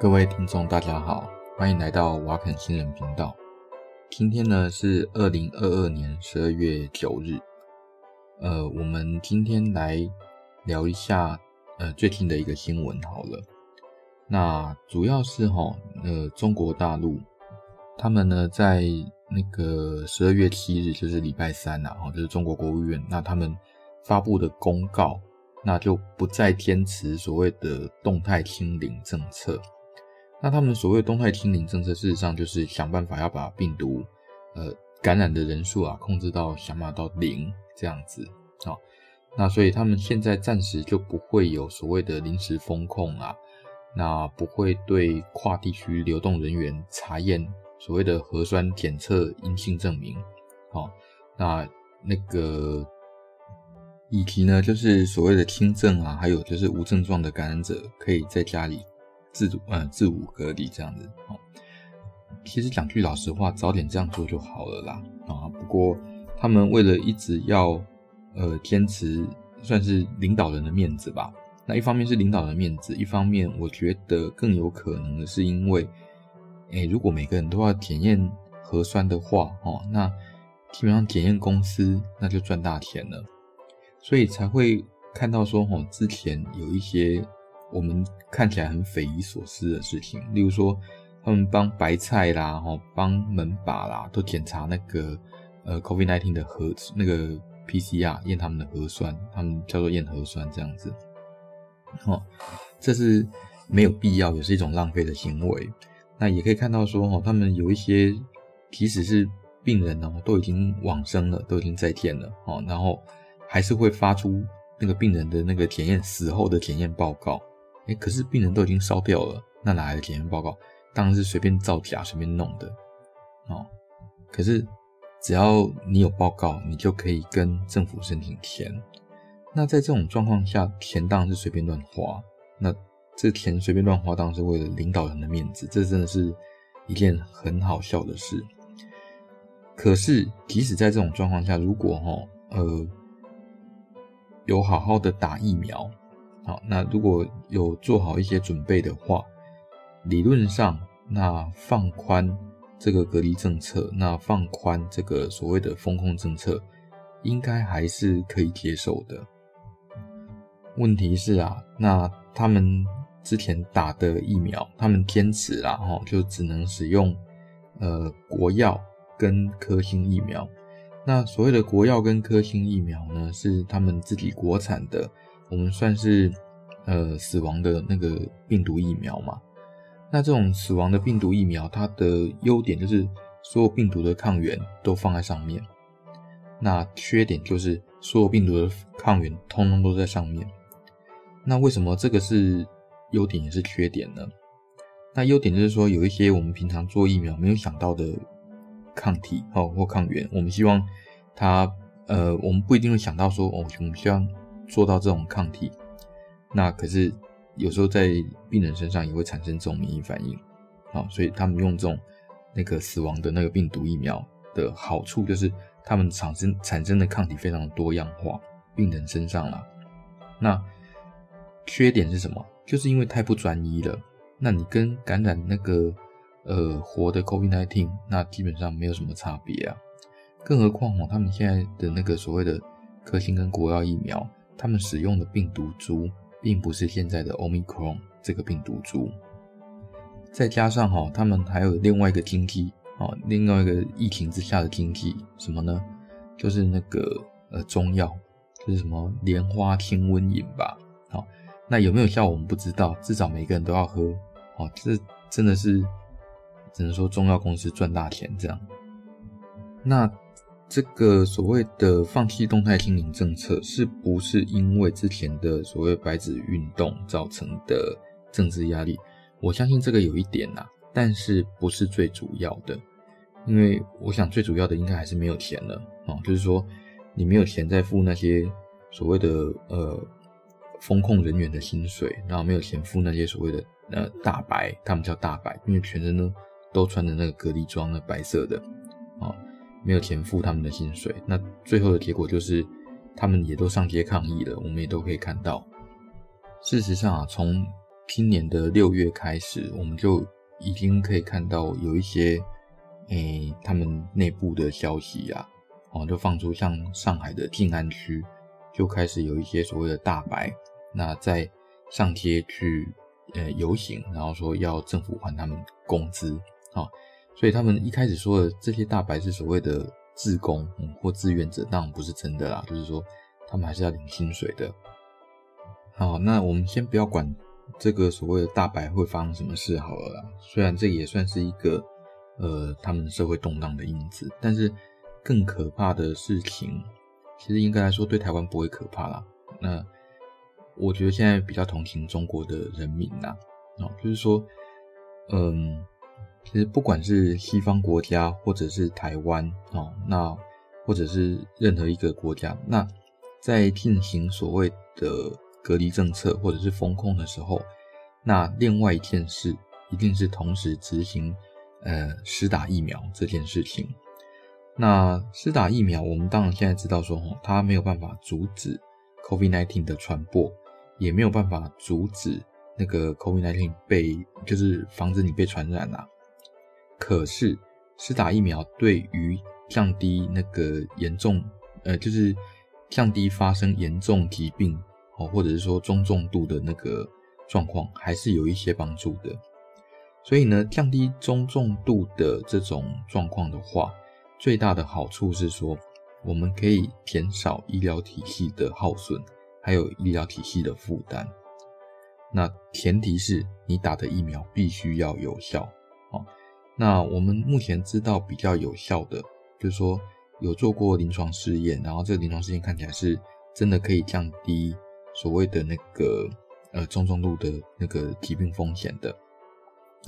各位听众，大家好，欢迎来到瓦肯新人频道。今天呢是二零二二年十二月九日，呃，我们今天来聊一下呃最近的一个新闻好了。那主要是齁，呃，中国大陆他们呢在那个十二月七日，就是礼拜三呐，哈，就是中国国务院那他们发布的公告，那就不再坚持所谓的动态清零政策。那他们所谓的动态清零政策，事实上就是想办法要把病毒，呃，感染的人数啊控制到想办法到零这样子，好，那所以他们现在暂时就不会有所谓的临时封控啊，那不会对跨地区流动人员查验所谓的核酸检测阴性证明，好，那那个以及呢，就是所谓的轻症啊，还有就是无症状的感染者可以在家里。自主呃自我隔离这样子，哦，其实讲句老实话，早点这样做就好了啦啊。不过他们为了一直要呃坚持，算是领导人的面子吧。那一方面是领导人的面子，一方面我觉得更有可能的是因为，哎，如果每个人都要检验核酸的话，哦，那基本上检验公司那就赚大钱了，所以才会看到说，哦，之前有一些。我们看起来很匪夷所思的事情，例如说，他们帮白菜啦，哈，帮门把啦，都检查那个呃，COVID-19 的核那个 PCR 验他们的核酸，他们叫做验核酸这样子，哦，这是没有必要，也是一种浪费的行为。那也可以看到说，哦，他们有一些即使是病人哦，都已经往生了，都已经再见了，哦，然后还是会发出那个病人的那个检验死后的检验报告。哎，可是病人都已经烧掉了，那哪来的检验报告？当然是随便造假、随便弄的哦。可是只要你有报告，你就可以跟政府申请钱。那在这种状况下，钱当然是随便乱花。那这钱随便乱花，当然是为了领导人的面子。这真的是一件很好笑的事。可是即使在这种状况下，如果哈呃有好好的打疫苗。好，那如果有做好一些准备的话，理论上，那放宽这个隔离政策，那放宽这个所谓的封控政策，应该还是可以接受的。问题是啊，那他们之前打的疫苗，他们坚持啦，哈，就只能使用呃国药跟科兴疫苗。那所谓的国药跟科兴疫苗呢，是他们自己国产的。我们算是呃死亡的那个病毒疫苗嘛？那这种死亡的病毒疫苗，它的优点就是所有病毒的抗原都放在上面。那缺点就是所有病毒的抗原通通都在上面。那为什么这个是优点也是缺点呢？那优点就是说有一些我们平常做疫苗没有想到的抗体哦或抗原，我们希望它呃我们不一定会想到说哦我们希望。做到这种抗体，那可是有时候在病人身上也会产生这种免疫反应，啊，所以他们用这种那个死亡的那个病毒疫苗的好处就是，他们产生产生的抗体非常多样化，病人身上啦。那缺点是什么？就是因为太不专一了。那你跟感染那个呃活的 COVID-19，那基本上没有什么差别啊。更何况哦，他们现在的那个所谓的科兴跟国药疫苗。他们使用的病毒株并不是现在的 Omicron 这个病毒株，再加上哈，他们还有另外一个经济，哦，另外一个疫情之下的经济什么呢？就是那个呃中药，就是什么莲花清瘟饮吧，好，那有没有效我们不知道，至少每个人都要喝，哦，这真的是只能说中药公司赚大钱这样，那。这个所谓的放弃动态清零政策，是不是因为之前的所谓白纸运动造成的政治压力？我相信这个有一点呐，但是不是最主要的。因为我想最主要的应该还是没有钱了啊，就是说你没有钱再付那些所谓的呃风控人员的薪水，然后没有钱付那些所谓的呃大白，他们叫大白，因为全身都都穿着那个隔离装的白色的啊。没有钱付他们的薪水，那最后的结果就是他们也都上街抗议了。我们也都可以看到，事实上啊，从今年的六月开始，我们就已经可以看到有一些诶、他们内部的消息啊，哦，就放出像上海的静安区就开始有一些所谓的大白，那在上街去呃游行，然后说要政府还他们工资啊、所以他们一开始说的这些大白是所谓的志工、或志愿者，当然不是真的啦，就是说他们还是要领薪水的。好，那我们先不要管这个所谓的大白会发生什么事好了啦。虽然这也算是一个呃他们社会动荡的因子，但是更可怕的事情，其实应该来说对台湾不会可怕啦。那我觉得现在比较同情中国的人民呐，哦，就是说，嗯，其实不管是西方国家或者是台湾哦，那或者是任何一个国家，那在进行所谓的隔离政策或者是封控的时候，那另外一件事一定是同时执行，呃，施打疫苗这件事情。那施打疫苗，我们当然现在知道说，它没有办法阻止 COVID-19 的传播，也没有办法阻止那个 COVID-19 被，就是防止你被传染啊。可是施打疫苗对于降低那个严重，呃，就是降低发生严重疾病哦。或者是说中重度的那个状况，还是有一些帮助的。所以呢，降低中重度的这种状况的话，最大的好处是说，我们可以减少医疗体系的耗损，还有医疗体系的负担。那前提是你打的疫苗必须要有效。哦，那我们目前知道比较有效的，就是说有做过临床试验，然后这个临床试验看起来是真的可以降低。所谓的那个呃中重度的那个疾病风险的，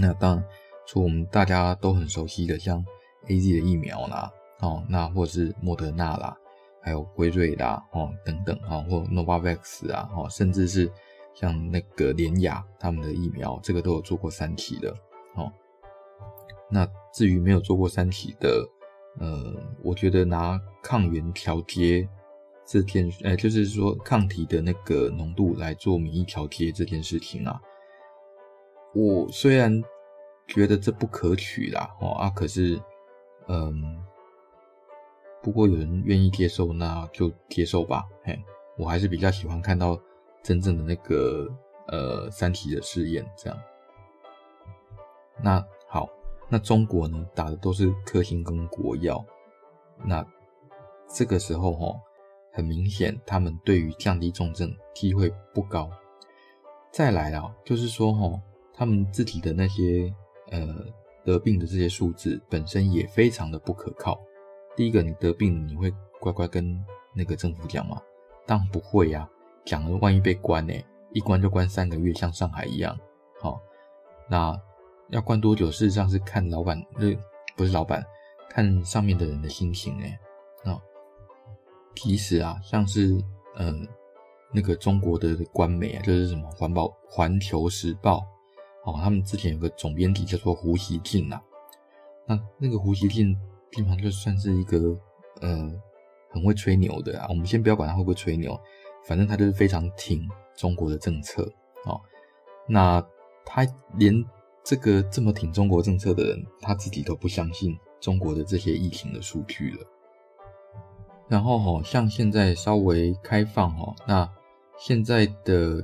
那当然除我们大家都很熟悉的像 AZ 的疫苗啦，哦，那或者是莫德纳啦，还有辉瑞啦，哦等等啊，或 Novavax 啊，哦，甚至是像那个联雅他们的疫苗，这个都有做过三期的，哦。那至于没有做过三期的，呃，我觉得拿抗原调节。这件，呃，就是说抗体的那个浓度来做免疫调节这件事情啊，我虽然觉得这不可取啦，哦啊，可是，嗯，不过有人愿意接受，那就接受吧，嘿，我还是比较喜欢看到真正的那个呃三期的试验这样。那好，那中国呢打的都是科兴跟国药，那这个时候哈。很明显，他们对于降低重症机会不高。再来啊，就是说齁，他们自己的那些呃得病的这些数字本身也非常的不可靠。第一个，你得病你会乖乖跟那个政府讲吗？当然不会呀，讲了万一被关呢，一关就关三个月，像上海一样。好，那要关多久？事实上是看老板，呃，不是老板，看上面的人的心情哎。其实啊，像是呃那个中国的官媒啊，就是什么环保环球时报哦，他们之前有个总编辑叫做胡锡进呐，那那个胡锡进基本上就算是一个呃很会吹牛的啊。我们先不要管他会不会吹牛，反正他就是非常挺中国的政策哦。那他连这个这么挺中国政策的人，他自己都不相信中国的这些疫情的数据了。然后哈，像现在稍微开放哈，那现在的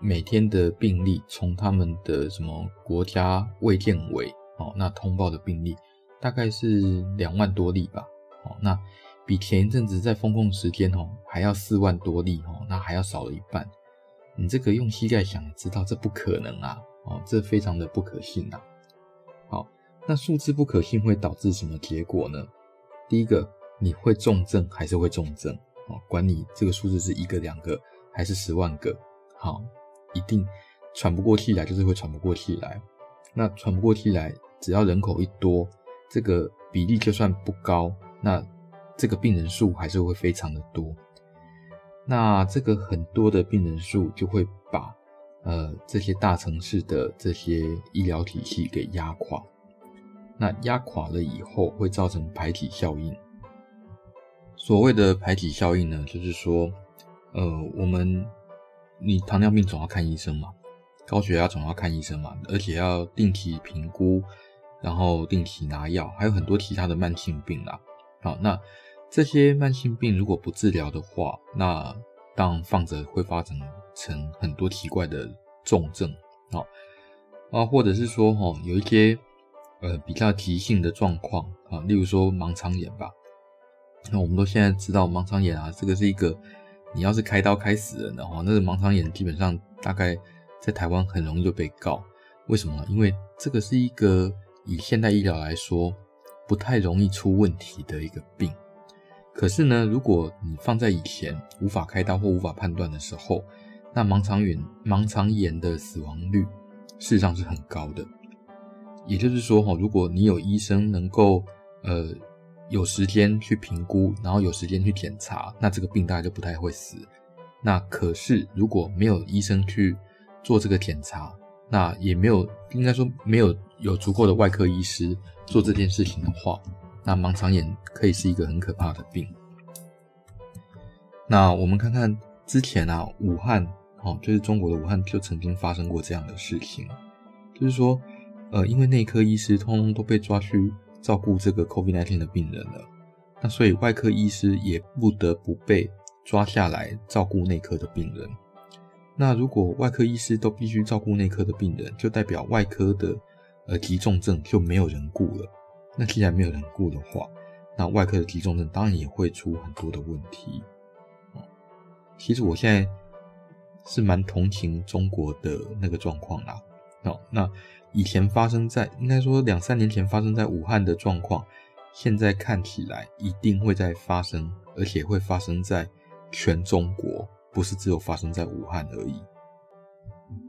每天的病例，从他们的什么国家卫健委哦，那通报的病例大概是两万多例吧，哦，那比前一阵子在封控时间哦还要四万多例哦，那还要少了一半。你这个用膝盖想也知道，这不可能啊，哦，这非常的不可信呐。好，那数字不可信会导致什么结果呢？第一个。你会重症还是会重症？哦，管你这个数字是一个、两个还是十万个，好，一定喘不过气来就是会喘不过气来。那喘不过气来，只要人口一多，这个比例就算不高，那这个病人数还是会非常的多。那这个很多的病人数就会把呃这些大城市的这些医疗体系给压垮。那压垮了以后，会造成排挤效应。所谓的排挤效应呢，就是说，呃，我们你糖尿病总要看医生嘛，高血压总要看医生嘛，而且要定期评估，然后定期拿药，还有很多其他的慢性病啦。好，那这些慢性病如果不治疗的话，那当然放着会发展成很多奇怪的重症。啊，啊，或者是说哈，有一些呃比较急性的状况啊，例如说盲肠炎吧。那我们都现在知道盲肠炎啊，这个是一个你要是开刀开死人的话，那个盲肠炎基本上大概在台湾很容易就被告。为什么呢？因为这个是一个以现代医疗来说不太容易出问题的一个病。可是呢，如果你放在以前无法开刀或无法判断的时候，那盲肠炎盲肠炎的死亡率事实上是很高的。也就是说，哈，如果你有医生能够呃。有时间去评估，然后有时间去检查，那这个病大概就不太会死。那可是如果没有医生去做这个检查，那也没有，应该说没有有足够的外科医师做这件事情的话，那盲肠炎可以是一个很可怕的病。那我们看看之前啊，武汉哦，就是中国的武汉就曾经发生过这样的事情，就是说，呃，因为内科医师通通都被抓去。照顾这个 COVID-19 的病人了，那所以外科医师也不得不被抓下来照顾内科的病人。那如果外科医师都必须照顾内科的病人，就代表外科的呃急重症就没有人顾了。那既然没有人顾的话，那外科的急重症当然也会出很多的问题。其实我现在是蛮同情中国的那个状况啦。好，那。以前发生在，应该说两三年前发生在武汉的状况，现在看起来一定会再发生，而且会发生在全中国，不是只有发生在武汉而已。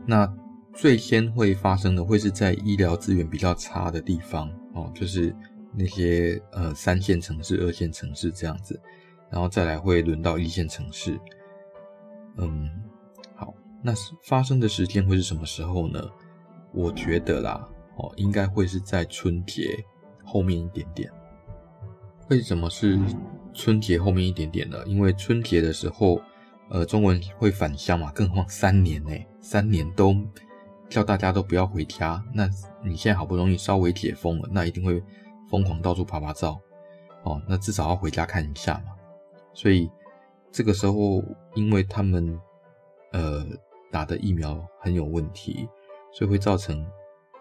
那最先会发生的会是在医疗资源比较差的地方哦，就是那些呃三线城市、二线城市这样子，然后再来会轮到一线城市。嗯，好，那发生的时间会是什么时候呢？我觉得啦，哦，应该会是在春节后面一点点。为什么是春节后面一点点呢？因为春节的时候，呃，中国人会返乡嘛，更何况三年呢，三年都叫大家都不要回家。那你现在好不容易稍微解封了，那一定会疯狂到处趴趴走，哦，那至少要回家看一下嘛。所以这个时候，因为他们呃打的疫苗很有问题。所以会造成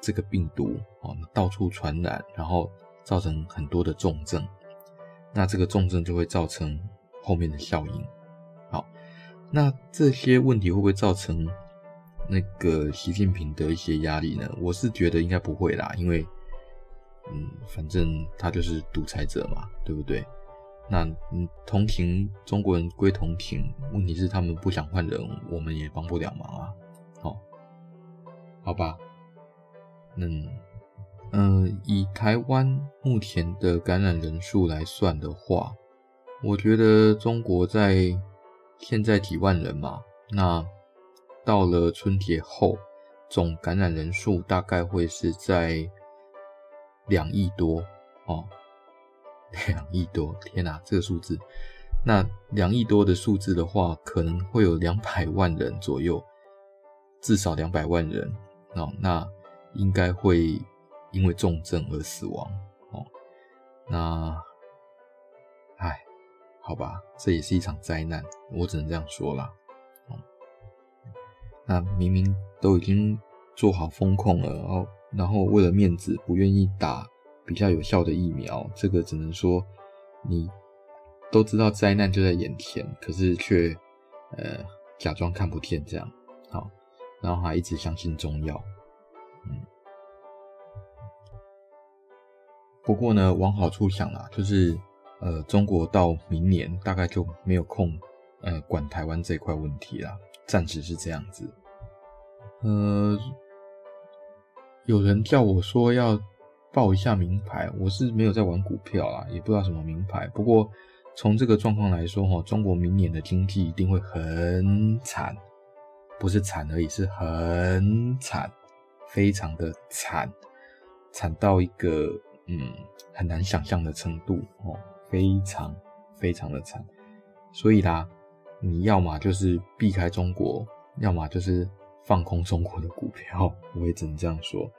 这个病毒哦到处传染，然后造成很多的重症。那这个重症就会造成后面的效应。好，那这些问题会不会造成那个习近平的一些压力呢？我是觉得应该不会啦，因为嗯，反正他就是独裁者嘛，对不对？那嗯，同情中国人归同情，问题是他们不想换人，我们也帮不了忙啊。好好吧，嗯嗯、以台湾目前的感染人数来算的话，我觉得中国在现在几万人嘛，那到了春节后，总感染人数大概会是在两亿多哦，两亿多，天哪，这个数字，那两亿多的数字的话，可能会有两百万人左右，至少两百万人。哦，那应该会因为重症而死亡哦。那，唉，好吧，这也是一场灾难，我只能这样说啦。那明明都已经做好封控了，然后然后为了面子不愿意打比较有效的疫苗，这个只能说你都知道灾难就在眼前，可是却呃假装看不见这样。好。然后还一直相信中药，嗯。不过呢，往好处想啦，就是呃，中国到明年大概就没有空呃管台湾这块问题啦，暂时是这样子。呃，有人叫我说要报一下名牌，我是没有在玩股票啊，也不知道什么名牌。不过从这个状况来说，哈，中国明年的经济一定会很惨。不是惨而已，是很惨，非常的惨，惨到一个嗯很难想象的程度哦，非常非常的惨。所以啦，你要么就是避开中国，要么就是放空中国的股票，我也只能这样说。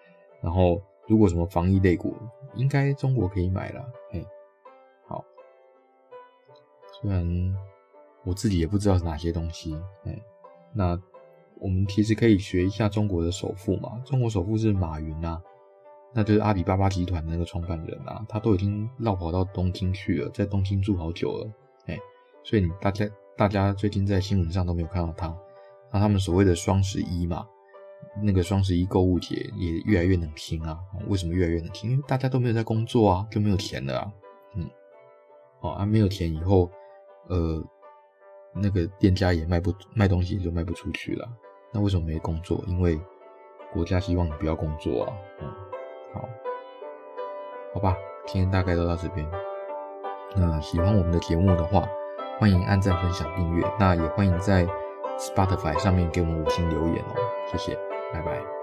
然后，如果什么防疫类股，应该中国可以买了。嘿，好。虽然我自己也不知道是哪些东西，哎，那我们其实可以学一下中国的首富嘛。中国首富是马云啊，那就是阿里巴巴集团的那个创办人啊，他都已经绕跑到东京去了，在东京住好久了，哎，所以你大家大家最近在新闻上都没有看到他。那他们所谓的双十一嘛，那个双十一购物节也越来越冷清啊。为什么越来越冷清？因为大家都没有在工作啊，就没有钱了啊。嗯，哦啊，没有钱以后，呃，那个店家也卖不卖东西就卖不出去了。那为什么没工作？因为国家希望你不要工作啊。嗯，好，好吧，今天大概都到这边。那喜欢我们的节目的话，欢迎按赞、分享、订阅。那也欢迎在 Spotify 上面给我们五星留言哦，谢谢，拜拜。